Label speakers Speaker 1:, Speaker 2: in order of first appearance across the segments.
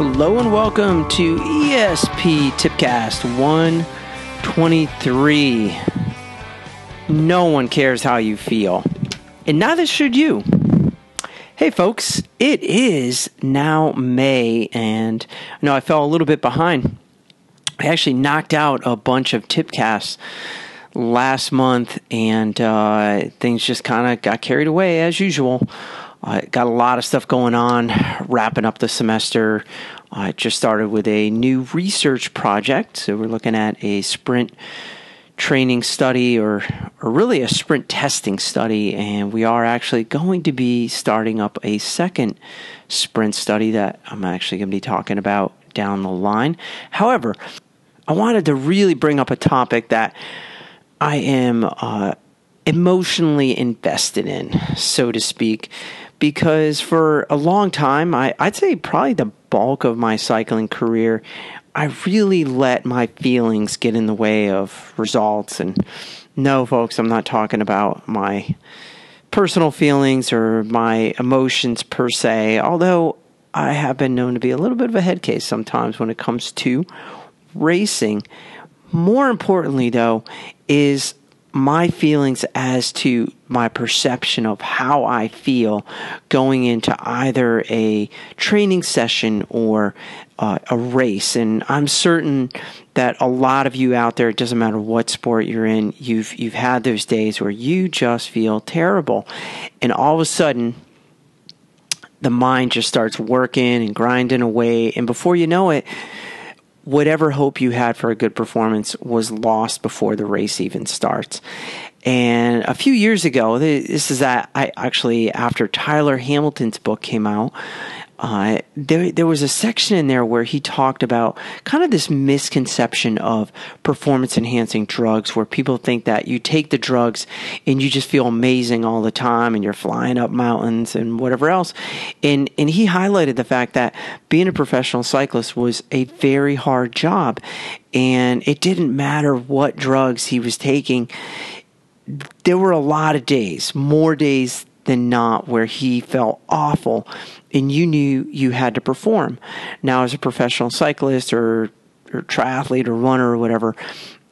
Speaker 1: Hello and welcome to ESP Tipcast 123. No one cares how you feel, and neither should you. Hey, folks, it is now May, and I know I fell a little bit behind. I actually knocked out a bunch of tipcasts last month, and uh, things just kind of got carried away as usual. I got a lot of stuff going on, wrapping up the semester. I just started with a new research project. So we're looking at a sprint training study or, or really a sprint testing study. And we are actually going to be starting up a second sprint study that I'm actually going to be talking about down the line. However, I wanted to really bring up a topic that I am uh, emotionally invested in, so to speak, because for a long time, I, I'd say probably the bulk of my cycling career, I really let my feelings get in the way of results. And no, folks, I'm not talking about my personal feelings or my emotions per se, although I have been known to be a little bit of a head case sometimes when it comes to racing. More importantly, though, is my feelings as to my perception of how I feel going into either a training session or uh, a race. And I'm certain that a lot of you out there, it doesn't matter what sport you're in, you've you've had those days where you just feel terrible, and all of a sudden. The mind just starts working and grinding away, and before you know it, whatever hope you had for a good performance was lost before the race even starts. And a few years ago, this is that I actually after Tyler Hamilton's book came out, uh, there there was a section in there where he talked about kind of this misconception of performance enhancing drugs, where people think that you take the drugs and you just feel amazing all the time, and you're flying up mountains and whatever else. And and he highlighted the fact that being a professional cyclist was a very hard job, and it didn't matter what drugs he was taking. There were a lot of days, more days than not, where he felt awful and you knew you had to perform. Now, as a professional cyclist or, or triathlete or runner or whatever,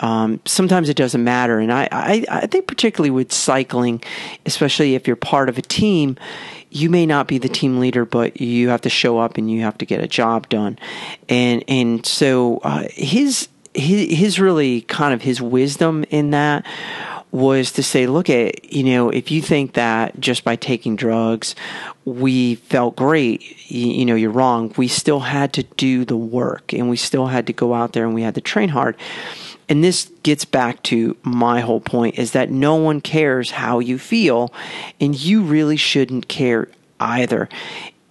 Speaker 1: um, sometimes it doesn't matter. And I, I, I think, particularly with cycling, especially if you're part of a team, you may not be the team leader, but you have to show up and you have to get a job done. And and so uh, his his his really kind of his wisdom in that was to say, look at, you know, if you think that just by taking drugs we felt great, you, you, know, you're wrong. We still had to do the work and we still had to go out there and we had to train hard. And this gets back to my whole point is that no one cares how you feel and you really shouldn't care either.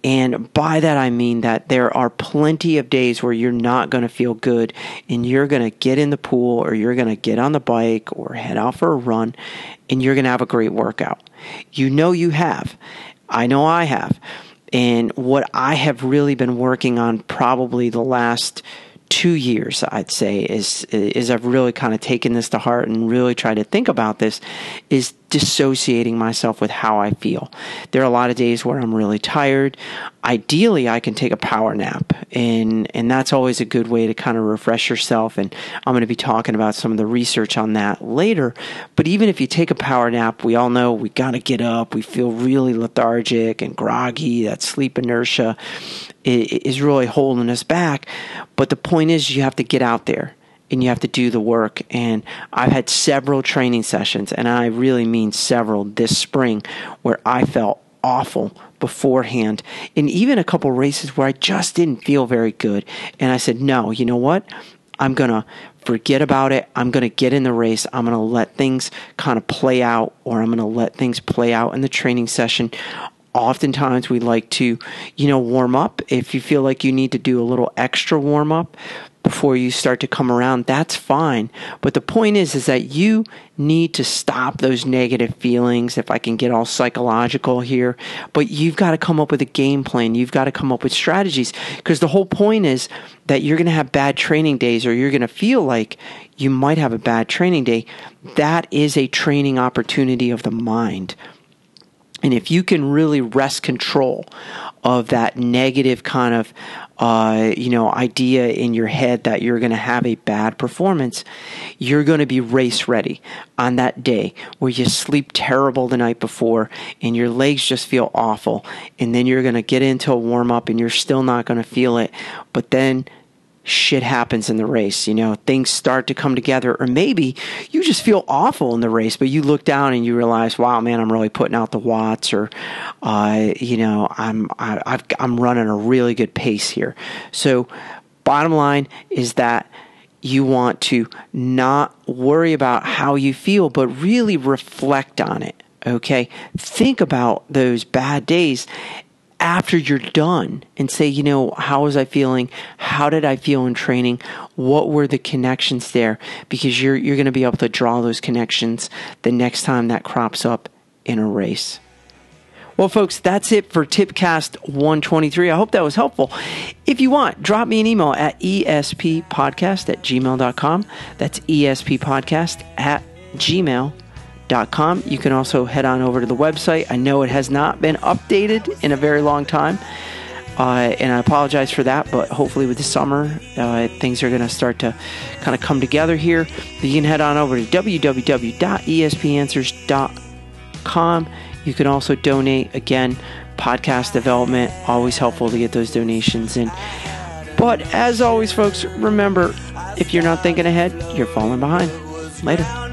Speaker 1: And by that, I mean that there are plenty of days where you're not going to feel good and you're going to get in the pool or you're going to get on the bike or head out for a run and you're going to have a great workout. You know you have. I know I have. And what I have really been working on probably the last two years, I'd say, is is I've really kind of taken this to heart and really tried to think about this, is dissociating myself with how I feel. There are a lot of days where I'm really tired. Ideally, I can take a power nap, and and that's always a good way to kind of refresh yourself. And I'm going to be talking about some of the research on that later. But even if you take a power nap, we all know we got to get up. We feel really lethargic and groggy. That sleep inertia is really holding us back. But the point is, you have to get out there and you have to do the work. And I've had several training sessions, and I really mean several this spring, where I felt awful beforehand, and even a couple races where I just didn't feel very good. And I said, no, you know what? I'm going to forget about it. I'm going to get in the race. I'm going to let things kind of play out, or I'm going to let things play out in the training session oftentimes we like to you know warm up if you feel like you need to do a little extra warm up before you start to come around that's fine. But the point is is that you need to stop those negative feelings if i can get all psychological here. But you've got to come up with a game plan. You've got to come up with strategies. Because the whole point is that you're going to have bad training days or you're going to feel like you might have a bad training day. That is a training opportunity of the mind And if you can really wrest control of that negative kind of uh, you know idea in your head that you're going to have a bad performance, you're going to be race ready on that day where you sleep terrible the night before and your legs just feel awful, and then you're going to get into a warm up and you're still not going to feel it, but then shit happens in the race. You know, things start to come together, or maybe you just feel awful in the race, but you look down and you realize, wow, man, I'm really putting out the watts, or, uh, you know, I'm I, I've, I'm running a really good pace here. So, bottom line is that you want to not worry about how you feel, but really reflect on it. Okay, think about those bad days after you're done and say, you know, how was I feeling? How did I feel in training? What were the connections there? Because you're you're going to be able to draw those connections the next time that crops up in a race. Well, folks, that's it for Tipcast 123. I hope that was helpful. If you want, drop me an email at esppodcast at gmail.com. That's esppodcast at gmail.com com. You can also head on over to the website. I know it has not been updated in a very long time. Uh, and I apologize for that, but hopefully with the summer, uh, things are going to start to kind of come together here. You can head on over to www.espanswers.com. You can also donate. Again, podcast development, always helpful to get those donations in. But as always, folks, remember if you're not thinking ahead, you're falling behind. Later.